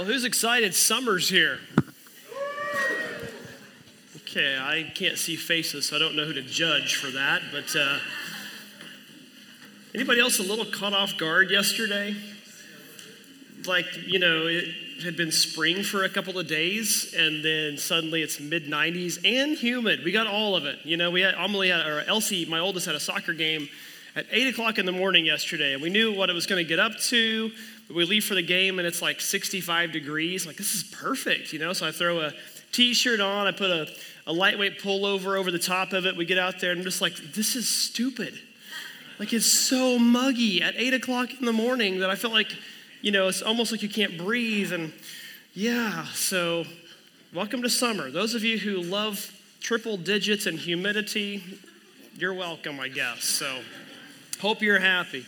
Well, who's excited? Summer's here. Okay, I can't see faces, so I don't know who to judge for that. But uh, anybody else a little caught off guard yesterday? Like, you know, it had been spring for a couple of days, and then suddenly it's mid 90s and humid. We got all of it. You know, we had Amelie had, or Elsie, my oldest, had a soccer game at 8 o'clock in the morning yesterday, and we knew what it was going to get up to. We leave for the game, and it's like 65 degrees. Like, this is perfect, you know? So I throw a t shirt on, I put a, a lightweight pullover over the top of it. We get out there, and I'm just like, this is stupid. Like, it's so muggy at 8 o'clock in the morning that I felt like, you know, it's almost like you can't breathe. And yeah, so welcome to summer. Those of you who love triple digits and humidity, you're welcome, I guess. So hope you're happy.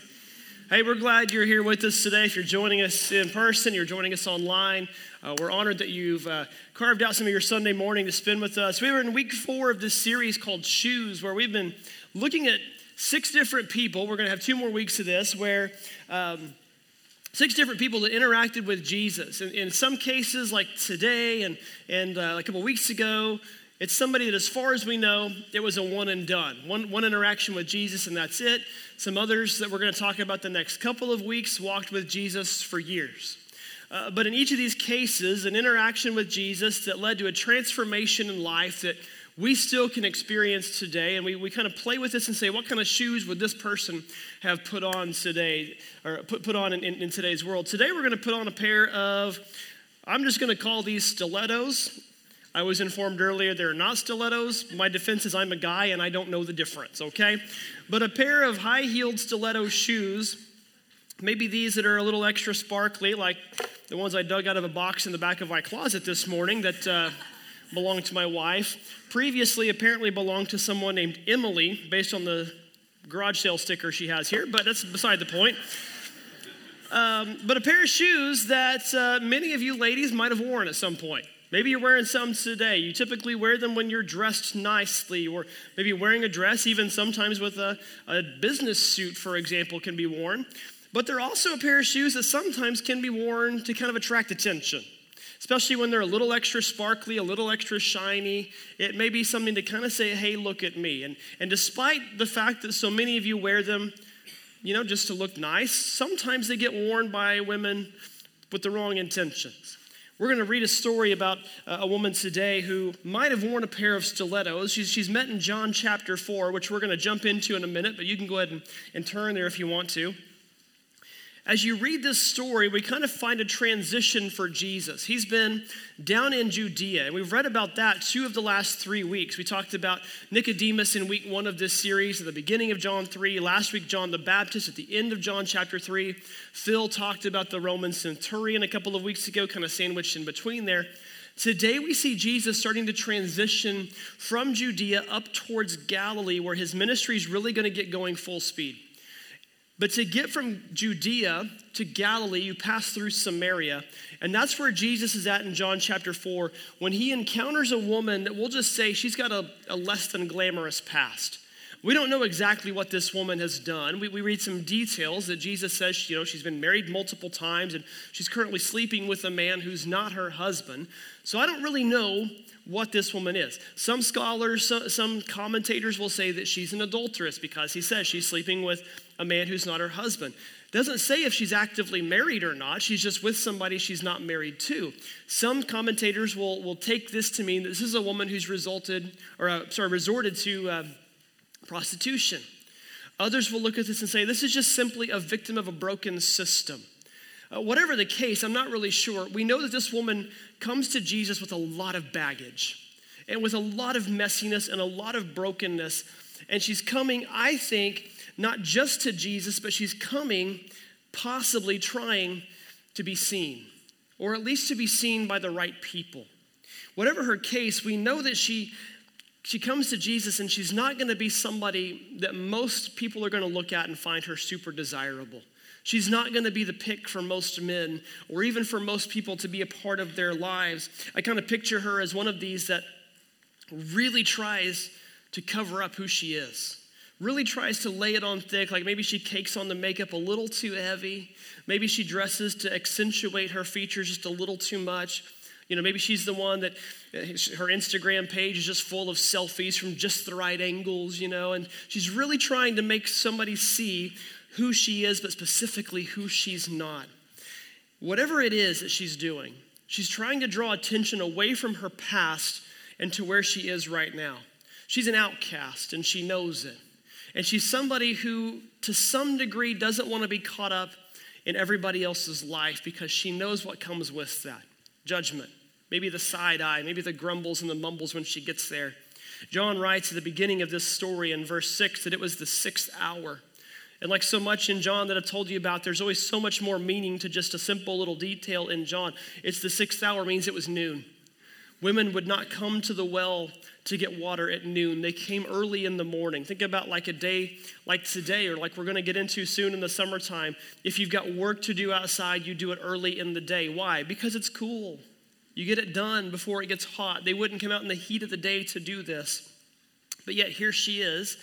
Hey, we're glad you're here with us today. If you're joining us in person, you're joining us online, uh, we're honored that you've uh, carved out some of your Sunday morning to spend with us. We were in week four of this series called Shoes, where we've been looking at six different people. We're going to have two more weeks of this, where um, six different people that interacted with Jesus. In, in some cases, like today and, and uh, a couple weeks ago, it's somebody that, as far as we know, it was a one and done. One, one interaction with Jesus, and that's it. Some others that we're going to talk about the next couple of weeks walked with Jesus for years. Uh, but in each of these cases, an interaction with Jesus that led to a transformation in life that we still can experience today. And we, we kind of play with this and say, what kind of shoes would this person have put on today, or put, put on in, in, in today's world? Today, we're going to put on a pair of, I'm just going to call these stilettos. I was informed earlier they're not stilettos. My defense is I'm a guy and I don't know the difference, okay? But a pair of high heeled stiletto shoes, maybe these that are a little extra sparkly, like the ones I dug out of a box in the back of my closet this morning that uh, belonged to my wife. Previously, apparently belonged to someone named Emily, based on the garage sale sticker she has here, but that's beside the point. Um, but a pair of shoes that uh, many of you ladies might have worn at some point. Maybe you're wearing some today. You typically wear them when you're dressed nicely, or maybe wearing a dress, even sometimes with a, a business suit, for example, can be worn. But they're also a pair of shoes that sometimes can be worn to kind of attract attention, especially when they're a little extra sparkly, a little extra shiny. It may be something to kind of say, hey, look at me. And, and despite the fact that so many of you wear them, you know, just to look nice, sometimes they get worn by women with the wrong intentions. We're going to read a story about a woman today who might have worn a pair of stilettos. She's, she's met in John chapter 4, which we're going to jump into in a minute, but you can go ahead and, and turn there if you want to as you read this story, we kind of find a transition for Jesus. He's been down in Judea, and we've read about that two of the last three weeks. We talked about Nicodemus in week one of this series, at the beginning of John 3. Last week, John the Baptist at the end of John chapter 3. Phil talked about the Roman centurion a couple of weeks ago, kind of sandwiched in between there. Today, we see Jesus starting to transition from Judea up towards Galilee, where his ministry is really going to get going full speed. But to get from Judea to Galilee, you pass through Samaria. And that's where Jesus is at in John chapter 4 when he encounters a woman that we'll just say she's got a, a less than glamorous past. We don't know exactly what this woman has done. We, we read some details that Jesus says, you know, she's been married multiple times and she's currently sleeping with a man who's not her husband. So I don't really know what this woman is. Some scholars, some commentators will say that she's an adulteress because he says she's sleeping with a man who's not her husband. Doesn't say if she's actively married or not. She's just with somebody she's not married to. Some commentators will, will take this to mean that this is a woman who's resulted, or uh, sorry, resorted to uh, prostitution. Others will look at this and say this is just simply a victim of a broken system. Uh, whatever the case, I'm not really sure. We know that this woman comes to Jesus with a lot of baggage and with a lot of messiness and a lot of brokenness. And she's coming, I think, not just to Jesus, but she's coming possibly trying to be seen, or at least to be seen by the right people. Whatever her case, we know that she she comes to Jesus and she's not going to be somebody that most people are going to look at and find her super desirable. She's not going to be the pick for most men or even for most people to be a part of their lives. I kind of picture her as one of these that really tries to cover up who she is really tries to lay it on thick, like maybe she cakes on the makeup a little too heavy. Maybe she dresses to accentuate her features just a little too much. You know, maybe she's the one that uh, her Instagram page is just full of selfies from just the right angles, you know, and she's really trying to make somebody see who she is, but specifically who she's not. Whatever it is that she's doing, she's trying to draw attention away from her past and to where she is right now. She's an outcast and she knows it. And she's somebody who, to some degree, doesn't want to be caught up in everybody else's life because she knows what comes with that judgment, maybe the side eye, maybe the grumbles and the mumbles when she gets there. John writes at the beginning of this story in verse 6 that it was the sixth hour. And like so much in John that I've told you about, there's always so much more meaning to just a simple little detail in John. It's the sixth hour means it was noon. Women would not come to the well to get water at noon. They came early in the morning. Think about like a day like today, or like we're going to get into soon in the summertime. If you've got work to do outside, you do it early in the day. Why? Because it's cool. You get it done before it gets hot. They wouldn't come out in the heat of the day to do this. But yet, here she is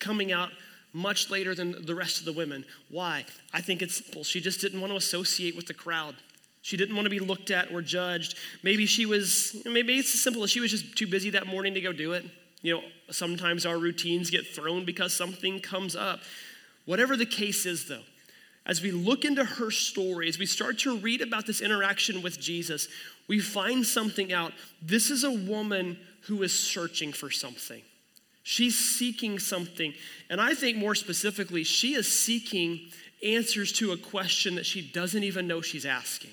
coming out much later than the rest of the women. Why? I think it's simple. She just didn't want to associate with the crowd. She didn't want to be looked at or judged. Maybe she was, maybe it's as simple as she was just too busy that morning to go do it. You know, sometimes our routines get thrown because something comes up. Whatever the case is, though, as we look into her story, as we start to read about this interaction with Jesus, we find something out. This is a woman who is searching for something. She's seeking something. And I think more specifically, she is seeking answers to a question that she doesn't even know she's asking.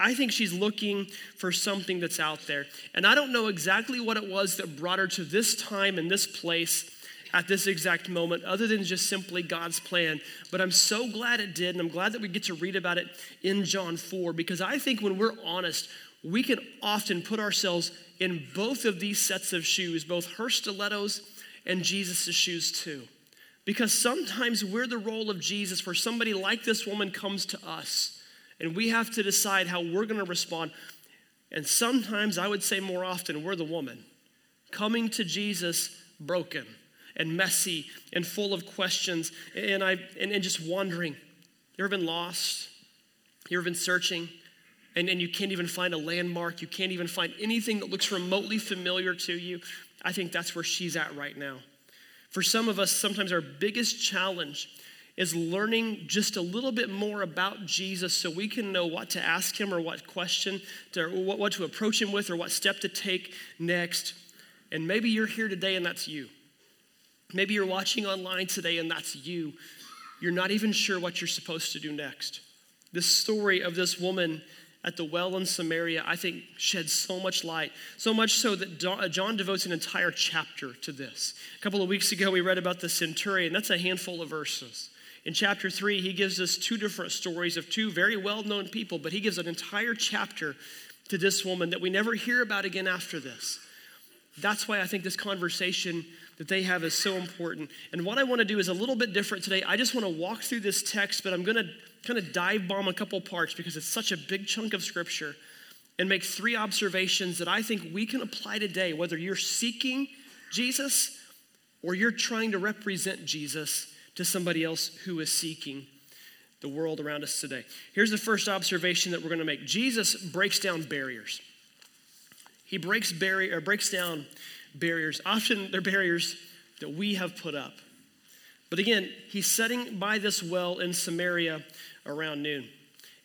I think she's looking for something that's out there. And I don't know exactly what it was that brought her to this time and this place at this exact moment, other than just simply God's plan. But I'm so glad it did, and I'm glad that we get to read about it in John 4, because I think when we're honest, we can often put ourselves in both of these sets of shoes, both her stilettos and Jesus' shoes too. Because sometimes we're the role of Jesus where somebody like this woman comes to us and we have to decide how we're going to respond. And sometimes, I would say more often, we're the woman coming to Jesus broken and messy and full of questions and, I, and, and just wondering. You ever been lost? You ever been searching? And, and you can't even find a landmark. You can't even find anything that looks remotely familiar to you. I think that's where she's at right now. For some of us, sometimes our biggest challenge is learning just a little bit more about Jesus so we can know what to ask him or what question to, or what, to approach him with or what step to take next. And maybe you're here today and that's you. Maybe you're watching online today and that's you. You're not even sure what you're supposed to do next. This story of this woman at the well in Samaria, I think, sheds so much light. So much so that uh, John devotes an entire chapter to this. A couple of weeks ago, we read about the centurion. That's a handful of verses. In chapter three, he gives us two different stories of two very well known people, but he gives an entire chapter to this woman that we never hear about again after this. That's why I think this conversation that they have is so important. And what I want to do is a little bit different today. I just want to walk through this text, but I'm going to kind of dive bomb a couple parts because it's such a big chunk of scripture and make three observations that I think we can apply today, whether you're seeking Jesus or you're trying to represent Jesus to somebody else who is seeking the world around us today. Here's the first observation that we're going to make Jesus breaks down barriers. He breaks, barrier, breaks down barriers. Often they're barriers that we have put up. But again, he's sitting by this well in Samaria around noon.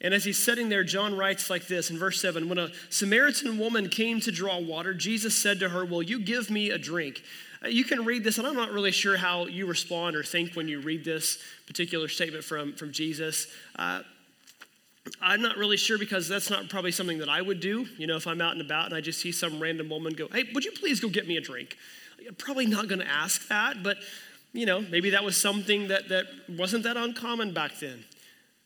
And as he's sitting there, John writes like this in verse 7 When a Samaritan woman came to draw water, Jesus said to her, Will you give me a drink? Uh, you can read this, and I'm not really sure how you respond or think when you read this particular statement from, from Jesus. Uh, I'm not really sure because that's not probably something that I would do. You know, if I'm out and about and I just see some random woman go, hey, would you please go get me a drink? I'm probably not going to ask that, but, you know, maybe that was something that, that wasn't that uncommon back then.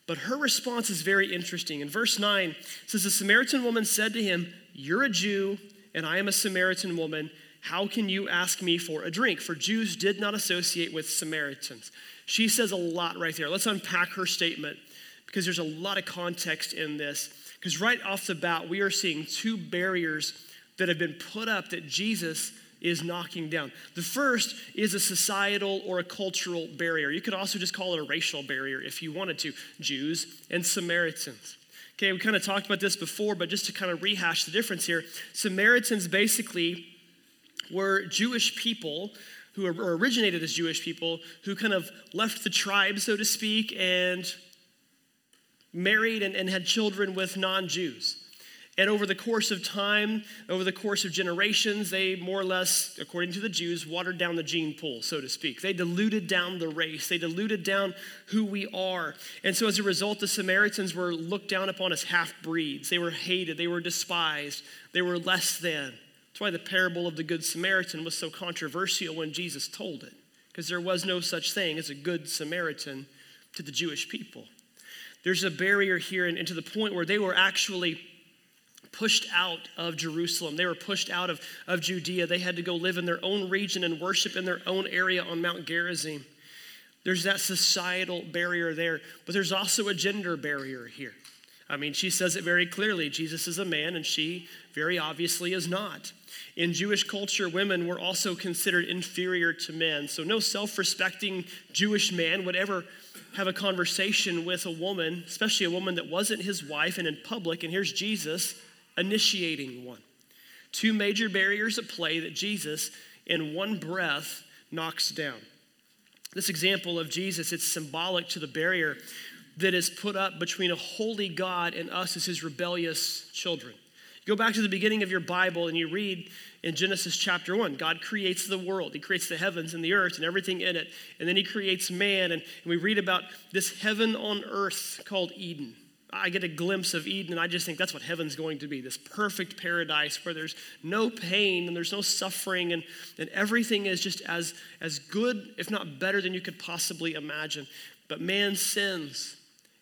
But her response is very interesting. In verse 9, it says, The Samaritan woman said to him, You're a Jew, and I am a Samaritan woman. How can you ask me for a drink? For Jews did not associate with Samaritans. She says a lot right there. Let's unpack her statement because there's a lot of context in this. Because right off the bat, we are seeing two barriers that have been put up that Jesus is knocking down. The first is a societal or a cultural barrier. You could also just call it a racial barrier if you wanted to Jews and Samaritans. Okay, we kind of talked about this before, but just to kind of rehash the difference here Samaritans basically were Jewish people who originated as Jewish people who kind of left the tribe, so to speak, and married and, and had children with non Jews. And over the course of time, over the course of generations, they more or less, according to the Jews, watered down the gene pool, so to speak. They diluted down the race, they diluted down who we are. And so as a result, the Samaritans were looked down upon as half breeds. They were hated, they were despised, they were less than. That's why the parable of the Good Samaritan was so controversial when Jesus told it, because there was no such thing as a Good Samaritan to the Jewish people. There's a barrier here, and, and to the point where they were actually pushed out of Jerusalem. They were pushed out of, of Judea. They had to go live in their own region and worship in their own area on Mount Gerizim. There's that societal barrier there, but there's also a gender barrier here. I mean, she says it very clearly Jesus is a man, and she very obviously is not. In Jewish culture, women were also considered inferior to men. So, no self respecting Jewish man would ever have a conversation with a woman, especially a woman that wasn't his wife and in public. And here's Jesus initiating one. Two major barriers at play that Jesus, in one breath, knocks down. This example of Jesus, it's symbolic to the barrier that is put up between a holy God and us as his rebellious children. Go back to the beginning of your Bible and you read in Genesis chapter 1. God creates the world, He creates the heavens and the earth and everything in it. And then He creates man. And, and we read about this heaven on earth called Eden. I get a glimpse of Eden, and I just think that's what heaven's going to be this perfect paradise where there's no pain and there's no suffering, and, and everything is just as, as good, if not better, than you could possibly imagine. But man sins.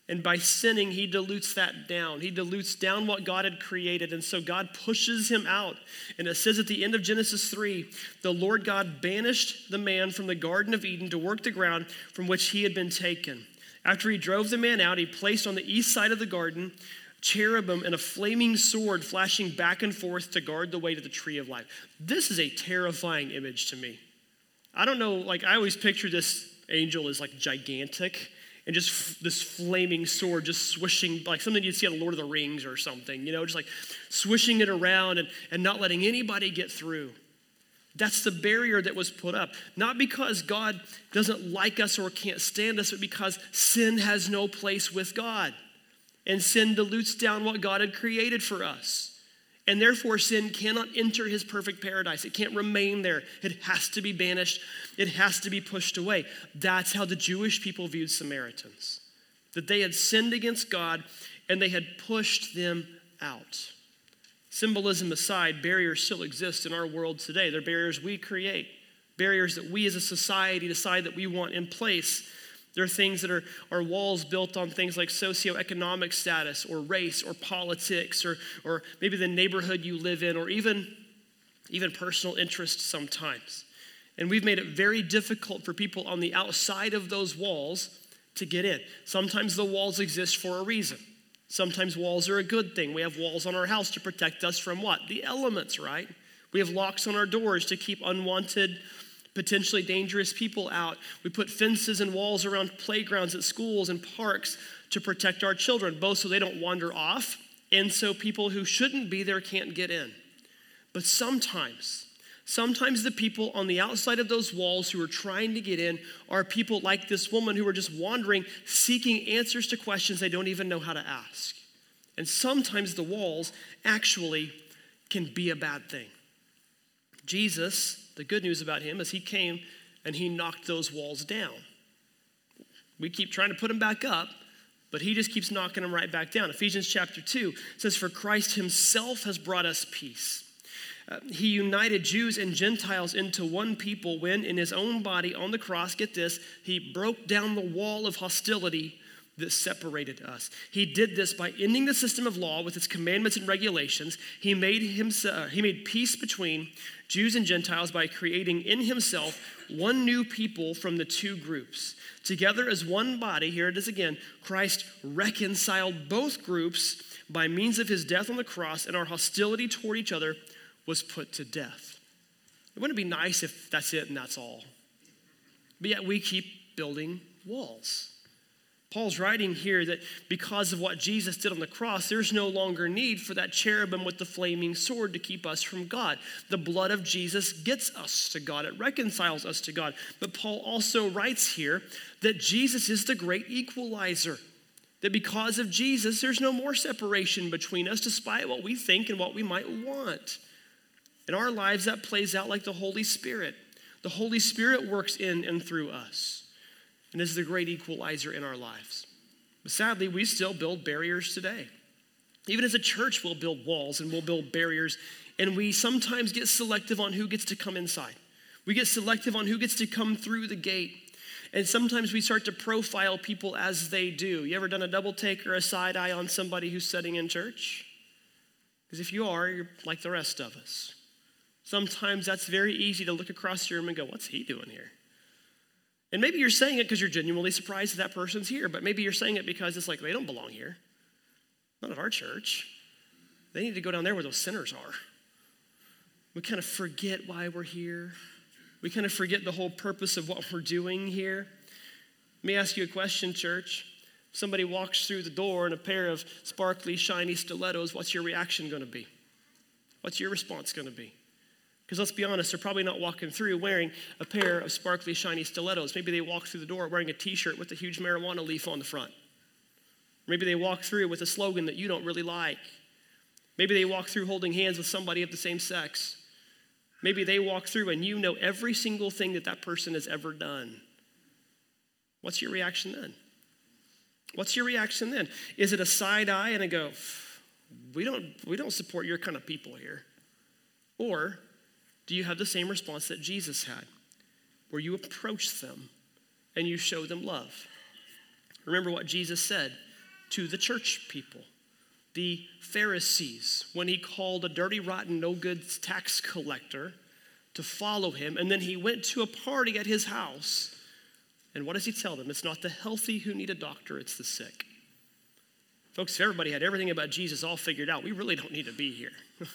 And by sinning, he dilutes that down. He dilutes down what God had created. And so God pushes him out. And it says at the end of Genesis 3 the Lord God banished the man from the Garden of Eden to work the ground from which he had been taken. After he drove the man out, he placed on the east side of the garden cherubim and a flaming sword flashing back and forth to guard the way to the tree of life. This is a terrifying image to me. I don't know, like, I always picture this angel as like gigantic and just f- this flaming sword just swishing, like something you'd see on Lord of the Rings or something, you know, just like swishing it around and, and not letting anybody get through. That's the barrier that was put up. Not because God doesn't like us or can't stand us, but because sin has no place with God. And sin dilutes down what God had created for us. And therefore, sin cannot enter his perfect paradise. It can't remain there. It has to be banished, it has to be pushed away. That's how the Jewish people viewed Samaritans that they had sinned against God and they had pushed them out. Symbolism aside, barriers still exist in our world today. They're barriers we create, barriers that we as a society decide that we want in place. There are things that are, are walls built on things like socioeconomic status or race or politics or, or maybe the neighborhood you live in or even, even personal interest sometimes. And we've made it very difficult for people on the outside of those walls to get in. Sometimes the walls exist for a reason. Sometimes walls are a good thing. We have walls on our house to protect us from what? The elements, right? We have locks on our doors to keep unwanted, potentially dangerous people out. We put fences and walls around playgrounds at schools and parks to protect our children, both so they don't wander off and so people who shouldn't be there can't get in. But sometimes, Sometimes the people on the outside of those walls who are trying to get in are people like this woman who are just wandering, seeking answers to questions they don't even know how to ask. And sometimes the walls actually can be a bad thing. Jesus, the good news about him is he came and he knocked those walls down. We keep trying to put them back up, but he just keeps knocking them right back down. Ephesians chapter 2 says, For Christ himself has brought us peace uh, he united Jews and Gentiles into one people when, in his own body on the cross, get this, he broke down the wall of hostility that separated us. He did this by ending the system of law with its commandments and regulations. He made, himself, he made peace between Jews and Gentiles by creating in himself one new people from the two groups. Together as one body, here it is again, Christ reconciled both groups by means of his death on the cross and our hostility toward each other was put to death. It wouldn't be nice if that's it and that's all? But yet we keep building walls. Paul's writing here that because of what Jesus did on the cross, there's no longer need for that cherubim with the flaming sword to keep us from God. The blood of Jesus gets us to God, it reconciles us to God. But Paul also writes here that Jesus is the great equalizer. That because of Jesus, there's no more separation between us, despite what we think and what we might want. In our lives, that plays out like the Holy Spirit. The Holy Spirit works in and through us and is the great equalizer in our lives. But sadly, we still build barriers today. Even as a church, we'll build walls and we'll build barriers, and we sometimes get selective on who gets to come inside. We get selective on who gets to come through the gate. And sometimes we start to profile people as they do. You ever done a double take or a side eye on somebody who's sitting in church? Because if you are, you're like the rest of us. Sometimes that's very easy to look across the room and go, What's he doing here? And maybe you're saying it because you're genuinely surprised that that person's here, but maybe you're saying it because it's like they don't belong here. Not at our church. They need to go down there where those sinners are. We kind of forget why we're here. We kind of forget the whole purpose of what we're doing here. Let me ask you a question, church. If somebody walks through the door in a pair of sparkly, shiny stilettos, what's your reaction going to be? What's your response going to be? Because let's be honest, they're probably not walking through wearing a pair of sparkly, shiny stilettos. Maybe they walk through the door wearing a t shirt with a huge marijuana leaf on the front. Maybe they walk through with a slogan that you don't really like. Maybe they walk through holding hands with somebody of the same sex. Maybe they walk through and you know every single thing that that person has ever done. What's your reaction then? What's your reaction then? Is it a side eye and a go, we don't, we don't support your kind of people here? Or do you have the same response that Jesus had, where you approach them and you show them love? Remember what Jesus said to the church people, the Pharisees, when he called a dirty, rotten, no good tax collector to follow him, and then he went to a party at his house. And what does he tell them? It's not the healthy who need a doctor, it's the sick. Folks, if everybody had everything about Jesus all figured out, we really don't need to be here.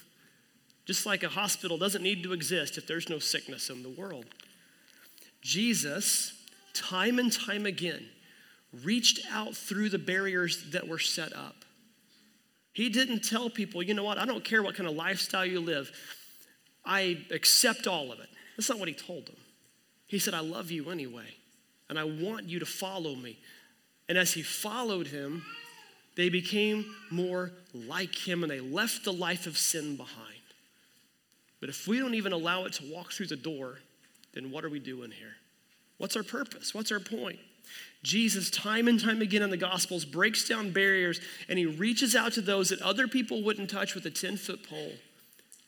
Just like a hospital doesn't need to exist if there's no sickness in the world. Jesus, time and time again, reached out through the barriers that were set up. He didn't tell people, you know what, I don't care what kind of lifestyle you live, I accept all of it. That's not what he told them. He said, I love you anyway, and I want you to follow me. And as he followed him, they became more like him and they left the life of sin behind. But if we don't even allow it to walk through the door, then what are we doing here? What's our purpose? What's our point? Jesus, time and time again in the Gospels, breaks down barriers and he reaches out to those that other people wouldn't touch with a 10 foot pole.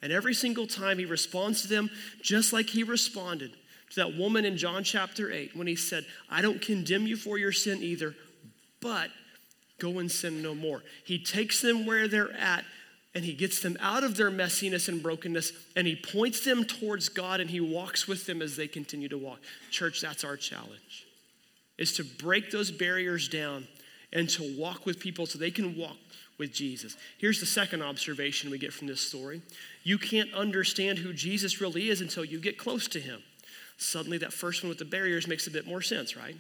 And every single time he responds to them just like he responded to that woman in John chapter 8 when he said, I don't condemn you for your sin either, but go and sin no more. He takes them where they're at and he gets them out of their messiness and brokenness and he points them towards God and he walks with them as they continue to walk. Church, that's our challenge. Is to break those barriers down and to walk with people so they can walk with Jesus. Here's the second observation we get from this story. You can't understand who Jesus really is until you get close to him. Suddenly that first one with the barriers makes a bit more sense, right?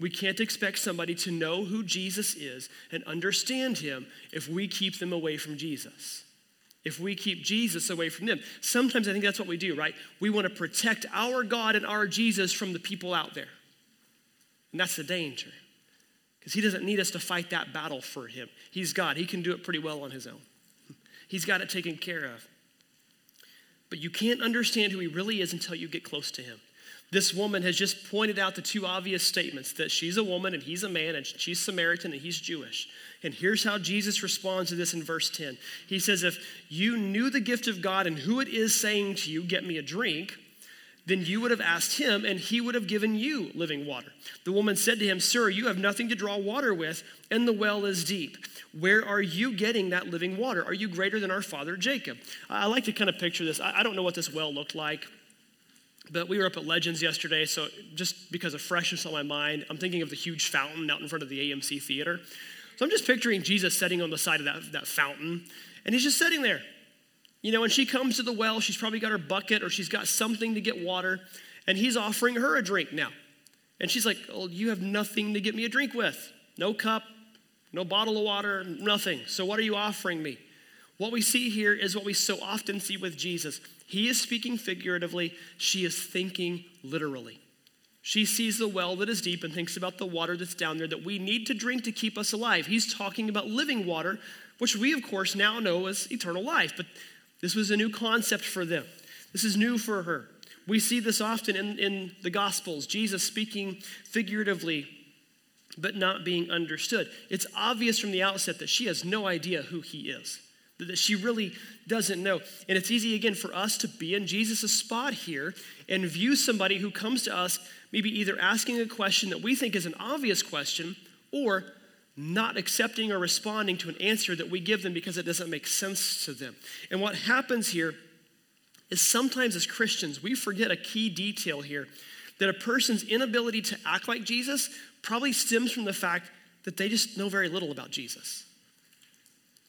We can't expect somebody to know who Jesus is and understand him if we keep them away from Jesus. If we keep Jesus away from them. Sometimes I think that's what we do, right? We want to protect our God and our Jesus from the people out there. And that's the danger. Because he doesn't need us to fight that battle for him. He's God, he can do it pretty well on his own. He's got it taken care of. But you can't understand who he really is until you get close to him. This woman has just pointed out the two obvious statements that she's a woman and he's a man, and she's Samaritan and he's Jewish. And here's how Jesus responds to this in verse 10. He says, If you knew the gift of God and who it is saying to you, Get me a drink, then you would have asked him, and he would have given you living water. The woman said to him, Sir, you have nothing to draw water with, and the well is deep. Where are you getting that living water? Are you greater than our father Jacob? I like to kind of picture this. I don't know what this well looked like. But we were up at Legends yesterday, so just because of freshness on my mind, I'm thinking of the huge fountain out in front of the AMC theater. So I'm just picturing Jesus sitting on the side of that, that fountain, and he's just sitting there. You know, when she comes to the well, she's probably got her bucket or she's got something to get water, and he's offering her a drink now. And she's like, Oh, you have nothing to get me a drink with. No cup, no bottle of water, nothing. So what are you offering me? What we see here is what we so often see with Jesus. He is speaking figuratively, she is thinking literally. She sees the well that is deep and thinks about the water that's down there that we need to drink to keep us alive. He's talking about living water, which we, of course, now know as eternal life. But this was a new concept for them. This is new for her. We see this often in, in the Gospels Jesus speaking figuratively, but not being understood. It's obvious from the outset that she has no idea who he is, that she really doesn't know. And it's easy, again, for us to be in Jesus' spot here and view somebody who comes to us maybe either asking a question that we think is an obvious question or not accepting or responding to an answer that we give them because it doesn't make sense to them. And what happens here is sometimes as Christians, we forget a key detail here that a person's inability to act like Jesus probably stems from the fact that they just know very little about Jesus.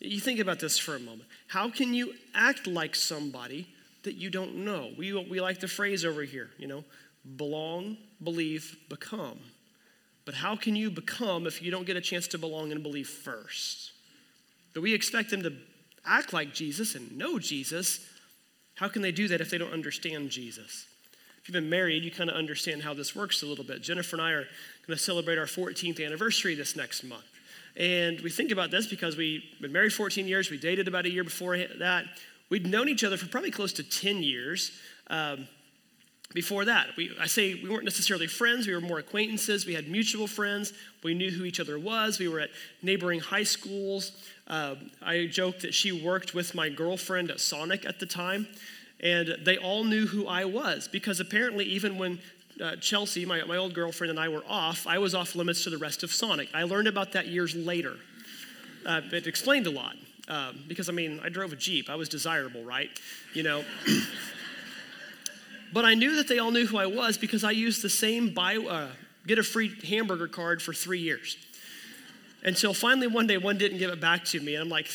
You think about this for a moment. How can you act like somebody that you don't know? We, we like the phrase over here, you know, belong, believe, become. But how can you become if you don't get a chance to belong and believe first? But we expect them to act like Jesus and know Jesus. How can they do that if they don't understand Jesus? If you've been married, you kind of understand how this works a little bit. Jennifer and I are going to celebrate our 14th anniversary this next month. And we think about this because we've been married 14 years, we dated about a year before that. We'd known each other for probably close to 10 years. Um, before that. We, I say we weren't necessarily friends, we were more acquaintances. We had mutual friends. We knew who each other was. We were at neighboring high schools. Uh, I joked that she worked with my girlfriend at Sonic at the time, and they all knew who I was because apparently, even when uh, Chelsea, my, my old girlfriend, and I were off, I was off limits to the rest of Sonic. I learned about that years later. Uh, it explained a lot um, because, I mean, I drove a Jeep. I was desirable, right? You know. But I knew that they all knew who I was because I used the same buy, uh, get a free hamburger card for three years. Until finally one day, one didn't give it back to me. And I'm like,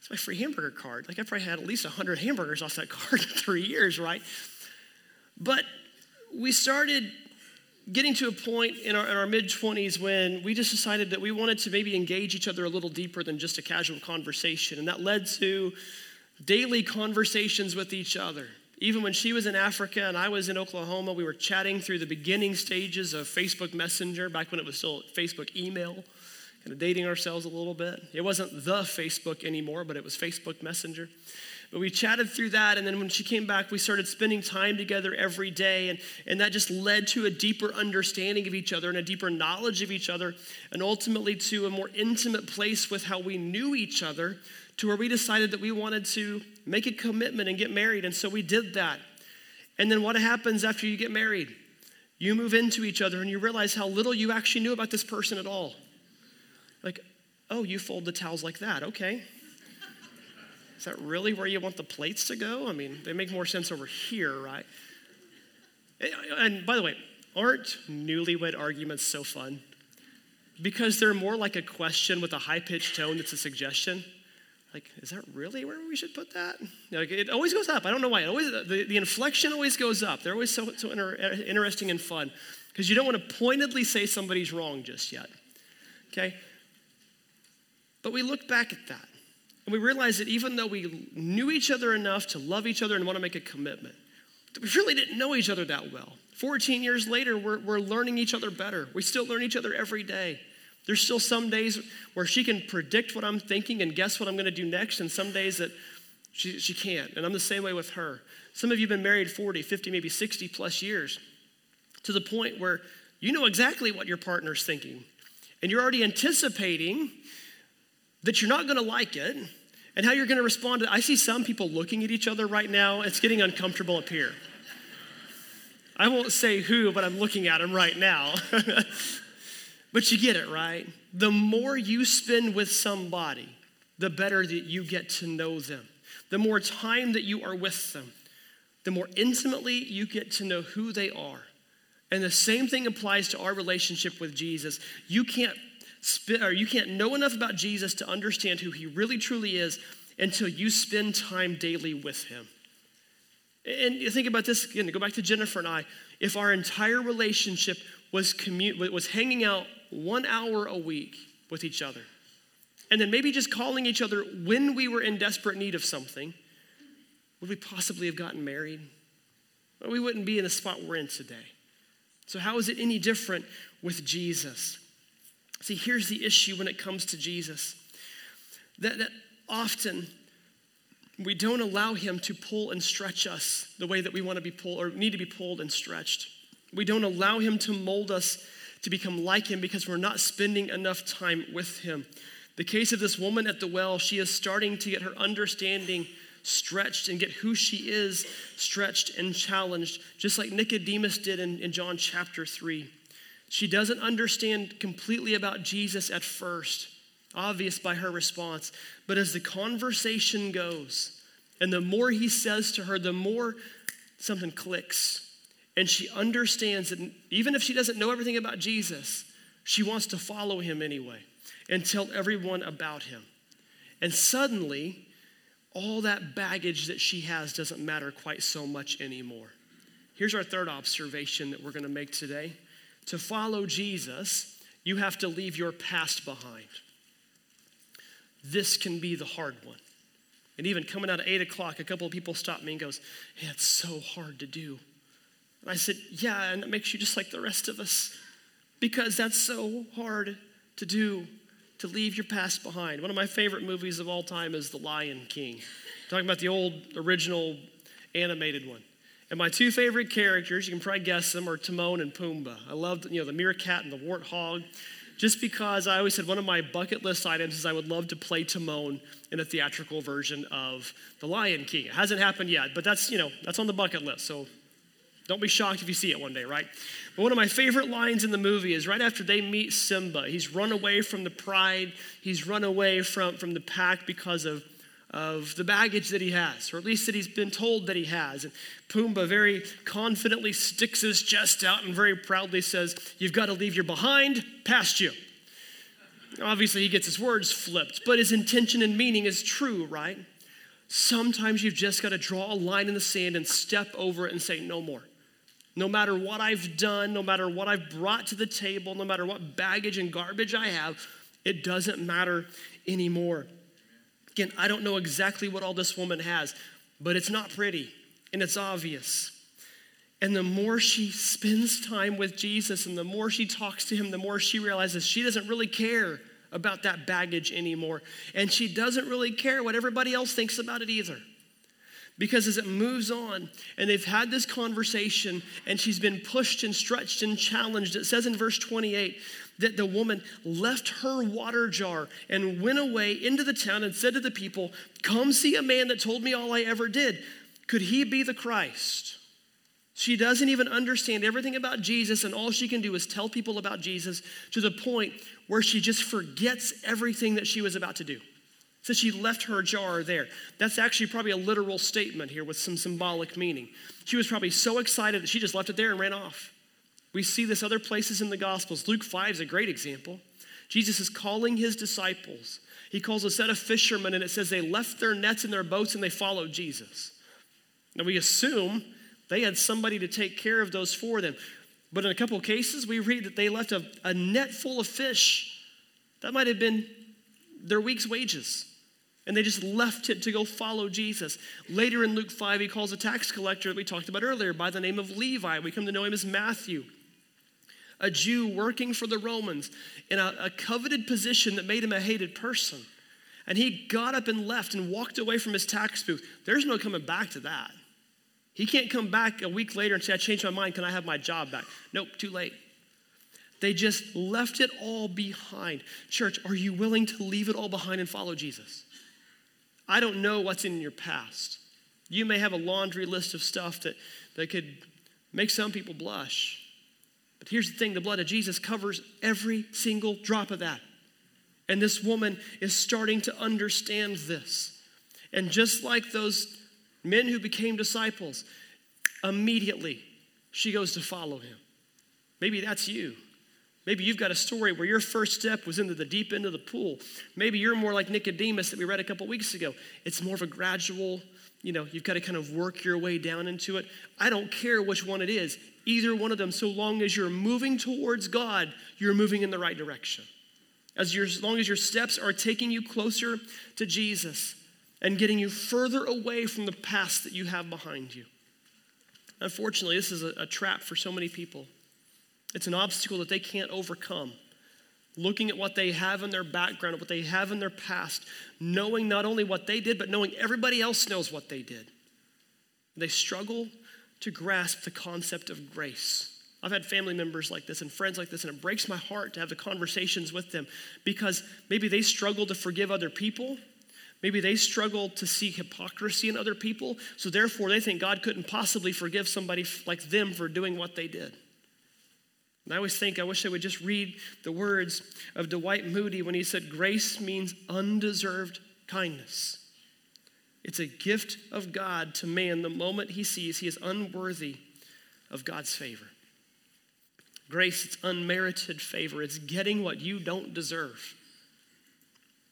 it's my free hamburger card. Like I probably had at least 100 hamburgers off that card in three years, right? But we started getting to a point in our, our mid 20s when we just decided that we wanted to maybe engage each other a little deeper than just a casual conversation. And that led to daily conversations with each other. Even when she was in Africa and I was in Oklahoma, we were chatting through the beginning stages of Facebook Messenger back when it was still Facebook email, kind of dating ourselves a little bit. It wasn't the Facebook anymore, but it was Facebook Messenger. But we chatted through that, and then when she came back, we started spending time together every day, and, and that just led to a deeper understanding of each other and a deeper knowledge of each other, and ultimately to a more intimate place with how we knew each other to where we decided that we wanted to make a commitment and get married. And so we did that. And then what happens after you get married? You move into each other and you realize how little you actually knew about this person at all. Like, oh, you fold the towels like that. Okay. Is that really where you want the plates to go? I mean, they make more sense over here, right? And by the way, aren't newlywed arguments so fun? Because they're more like a question with a high pitched tone that's a suggestion like, is that really where we should put that? Like, it always goes up. I don't know why. It always, the, the inflection always goes up. They're always so, so inter- interesting and fun because you don't want to pointedly say somebody's wrong just yet. Okay? But we look back at that and we realized that even though we knew each other enough to love each other and want to make a commitment, we really didn't know each other that well. 14 years later, we're, we're learning each other better. We still learn each other every day. There's still some days where she can predict what I'm thinking and guess what I'm going to do next, and some days that she, she can't. And I'm the same way with her. Some of you have been married 40, 50, maybe 60 plus years to the point where you know exactly what your partner's thinking. And you're already anticipating that you're not going to like it and how you're going to respond to I see some people looking at each other right now. It's getting uncomfortable up here. I won't say who, but I'm looking at them right now. But you get it, right? The more you spend with somebody, the better that you get to know them. The more time that you are with them, the more intimately you get to know who they are. And the same thing applies to our relationship with Jesus. You can't spit, or you can't know enough about Jesus to understand who he really truly is until you spend time daily with Him. And you think about this again, go back to Jennifer and I. If our entire relationship was, commu- was hanging out one hour a week with each other, and then maybe just calling each other when we were in desperate need of something, would we possibly have gotten married? Well, we wouldn't be in the spot we're in today. So, how is it any different with Jesus? See, here's the issue when it comes to Jesus that, that often we don't allow him to pull and stretch us the way that we want to be pulled or need to be pulled and stretched. We don't allow him to mold us to become like him because we're not spending enough time with him. The case of this woman at the well, she is starting to get her understanding stretched and get who she is stretched and challenged, just like Nicodemus did in, in John chapter 3. She doesn't understand completely about Jesus at first, obvious by her response. But as the conversation goes, and the more he says to her, the more something clicks. And she understands that even if she doesn't know everything about Jesus, she wants to follow him anyway and tell everyone about him. And suddenly, all that baggage that she has doesn't matter quite so much anymore. Here's our third observation that we're going to make today. To follow Jesus, you have to leave your past behind. This can be the hard one. And even coming out at 8 o'clock, a couple of people stopped me and goes, hey, it's so hard to do. And I said, yeah, and it makes you just like the rest of us. Because that's so hard to do, to leave your past behind. One of my favorite movies of all time is The Lion King. talking about the old original animated one. And my two favorite characters, you can probably guess them, are Timon and Pumbaa. I loved, you know, the meerkat and the warthog, just because I always said one of my bucket list items is I would love to play Timon in a theatrical version of The Lion King. It hasn't happened yet, but that's, you know, that's on the bucket list. So don't be shocked if you see it one day, right? But one of my favorite lines in the movie is right after they meet Simba. He's run away from the pride, he's run away from, from the pack because of of the baggage that he has, or at least that he's been told that he has. And Pumbaa very confidently sticks his chest out and very proudly says, You've got to leave your behind past you. Obviously, he gets his words flipped, but his intention and meaning is true, right? Sometimes you've just got to draw a line in the sand and step over it and say, No more. No matter what I've done, no matter what I've brought to the table, no matter what baggage and garbage I have, it doesn't matter anymore. Again, I don't know exactly what all this woman has, but it's not pretty and it's obvious. And the more she spends time with Jesus and the more she talks to him, the more she realizes she doesn't really care about that baggage anymore. And she doesn't really care what everybody else thinks about it either. Because as it moves on, and they've had this conversation, and she's been pushed and stretched and challenged, it says in verse 28 that the woman left her water jar and went away into the town and said to the people, Come see a man that told me all I ever did. Could he be the Christ? She doesn't even understand everything about Jesus, and all she can do is tell people about Jesus to the point where she just forgets everything that she was about to do. So she left her jar there. That's actually probably a literal statement here with some symbolic meaning. She was probably so excited that she just left it there and ran off. We see this other places in the Gospels. Luke 5 is a great example. Jesus is calling his disciples. He calls a set of fishermen, and it says they left their nets and their boats and they followed Jesus. Now we assume they had somebody to take care of those for them. But in a couple cases, we read that they left a, a net full of fish. That might have been their week's wages. And they just left it to go follow Jesus. Later in Luke 5, he calls a tax collector that we talked about earlier by the name of Levi. We come to know him as Matthew a Jew working for the Romans in a, a coveted position that made him a hated person. And he got up and left and walked away from his tax booth. There's no coming back to that. He can't come back a week later and say, I changed my mind. Can I have my job back? Nope, too late. They just left it all behind. Church, are you willing to leave it all behind and follow Jesus? I don't know what's in your past. You may have a laundry list of stuff that, that could make some people blush. But here's the thing the blood of Jesus covers every single drop of that. And this woman is starting to understand this. And just like those men who became disciples, immediately she goes to follow him. Maybe that's you. Maybe you've got a story where your first step was into the deep end of the pool. Maybe you're more like Nicodemus that we read a couple weeks ago. It's more of a gradual, you know, you've got to kind of work your way down into it. I don't care which one it is, either one of them, so long as you're moving towards God, you're moving in the right direction. As, as long as your steps are taking you closer to Jesus and getting you further away from the past that you have behind you. Unfortunately, this is a, a trap for so many people. It's an obstacle that they can't overcome. Looking at what they have in their background, what they have in their past, knowing not only what they did, but knowing everybody else knows what they did. They struggle to grasp the concept of grace. I've had family members like this and friends like this, and it breaks my heart to have the conversations with them because maybe they struggle to forgive other people. Maybe they struggle to see hypocrisy in other people, so therefore they think God couldn't possibly forgive somebody like them for doing what they did. And I always think, I wish I would just read the words of Dwight Moody when he said, Grace means undeserved kindness. It's a gift of God to man the moment he sees he is unworthy of God's favor. Grace, it's unmerited favor. It's getting what you don't deserve,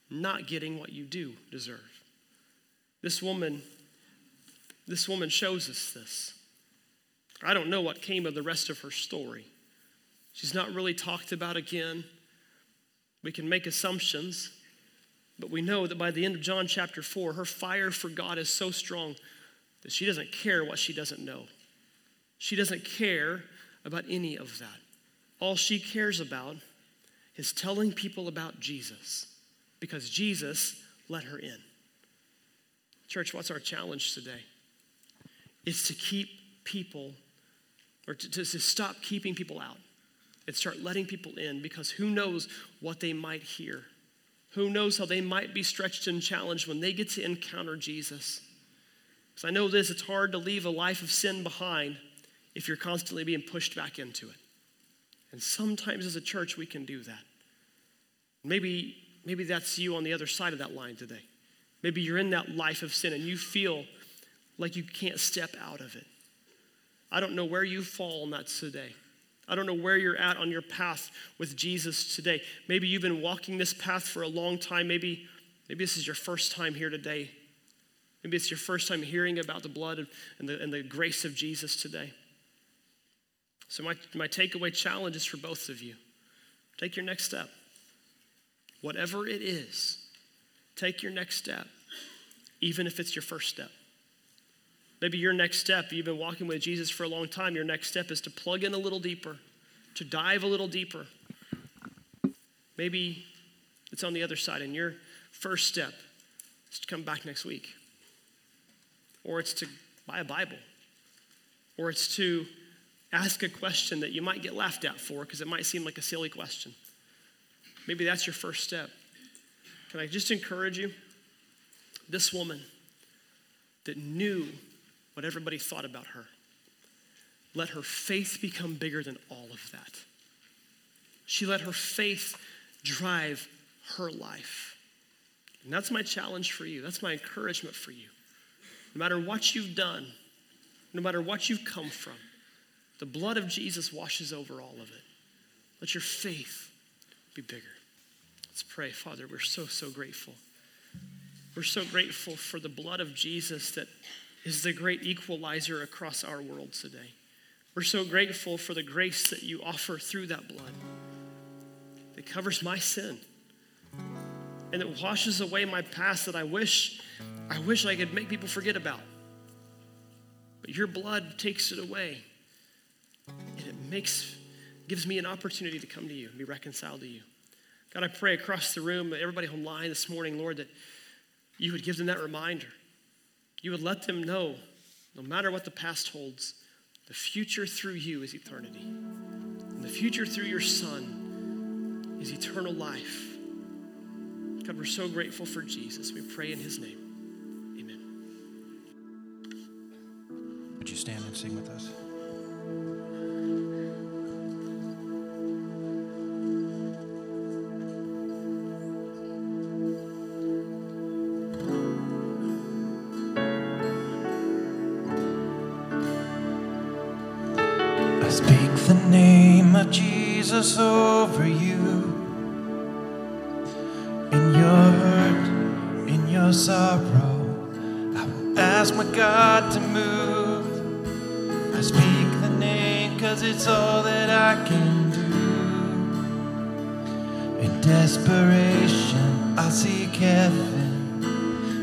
not getting what you do deserve. This woman, this woman shows us this. I don't know what came of the rest of her story. She's not really talked about again. We can make assumptions, but we know that by the end of John chapter 4, her fire for God is so strong that she doesn't care what she doesn't know. She doesn't care about any of that. All she cares about is telling people about Jesus because Jesus let her in. Church, what's our challenge today? It's to keep people, or to, to, to stop keeping people out and start letting people in because who knows what they might hear. Who knows how they might be stretched and challenged when they get to encounter Jesus. Because I know this, it's hard to leave a life of sin behind if you're constantly being pushed back into it. And sometimes as a church, we can do that. Maybe, maybe that's you on the other side of that line today. Maybe you're in that life of sin and you feel like you can't step out of it. I don't know where you fall on that today. I don't know where you're at on your path with Jesus today. Maybe you've been walking this path for a long time. Maybe, maybe this is your first time here today. Maybe it's your first time hearing about the blood and the, and the grace of Jesus today. So, my, my takeaway challenge is for both of you take your next step. Whatever it is, take your next step, even if it's your first step. Maybe your next step, you've been walking with Jesus for a long time, your next step is to plug in a little deeper, to dive a little deeper. Maybe it's on the other side, and your first step is to come back next week, or it's to buy a Bible, or it's to ask a question that you might get laughed at for because it might seem like a silly question. Maybe that's your first step. Can I just encourage you? This woman that knew what everybody thought about her. Let her faith become bigger than all of that. She let her faith drive her life. And that's my challenge for you. That's my encouragement for you. No matter what you've done, no matter what you've come from, the blood of Jesus washes over all of it. Let your faith be bigger. Let's pray. Father, we're so, so grateful. We're so grateful for the blood of Jesus that is the great equalizer across our world today. We're so grateful for the grace that you offer through that blood that covers my sin and that washes away my past that I wish I wish I could make people forget about. But your blood takes it away. And it makes gives me an opportunity to come to you and be reconciled to you. God, I pray across the room, everybody online this morning, Lord, that you would give them that reminder you would let them know, no matter what the past holds, the future through you is eternity. And the future through your Son is eternal life. God, we're so grateful for Jesus. We pray in his name. Amen. Would you stand and sing with us? Heaven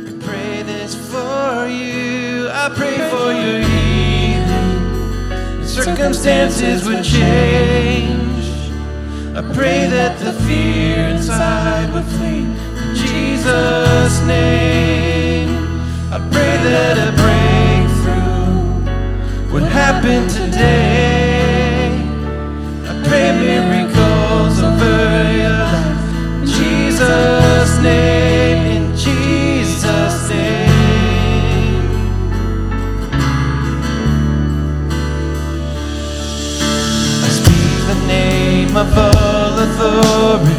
and pray this for you. I pray for your healing. Circumstances would change. I pray that the fear inside would flee. In Jesus' name. I pray that a breakthrough would happen today. I pray miracles over your life. Jesus' In Jesus' name. I speak the name of all authority,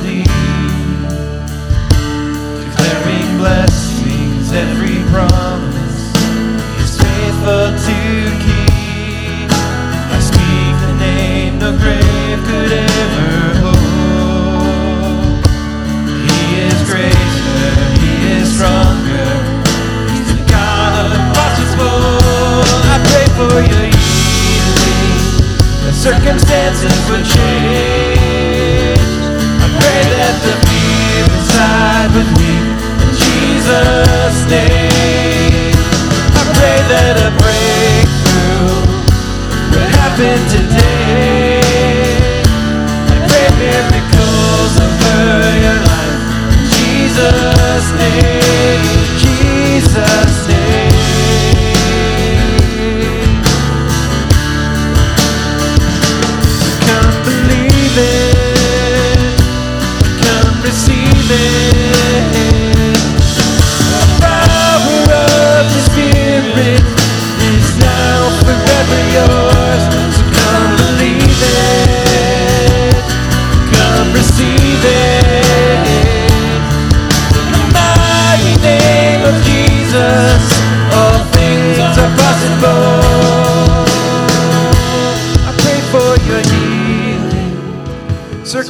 for your healing. The circumstances would change. I pray that the fear inside would leave. In Jesus' name. I pray that a breakthrough would happen today. I pray miracles over your life. In Jesus' name. Jesus' name.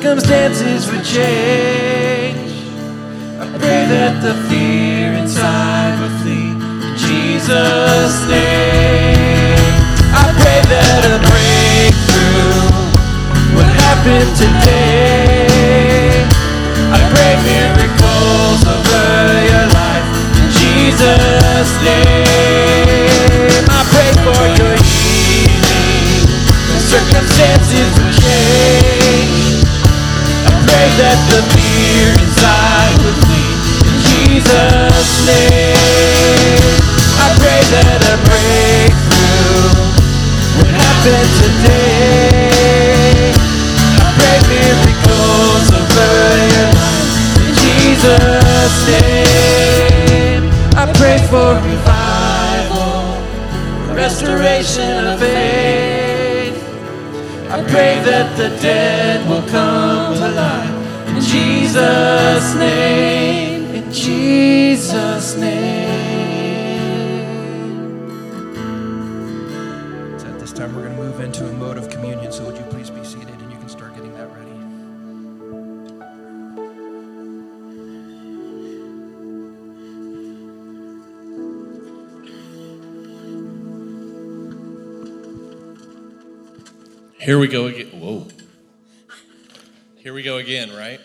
Circumstances would change. I pray that the fear inside would flee. In Jesus' name. I pray that a breakthrough would happen today. I pray miracles over your life. In Jesus' name. The fear. In Jesus' name. I pray that today. I pray miracles life. In Jesus' name. I pray for revival, restoration of faith. I pray that the dead will come alive Jesus' name, in Jesus' name. So at this time, we're going to move into a mode of communion. So would you please be seated and you can start getting that ready. Here we go again. Whoa. Here we go again, right?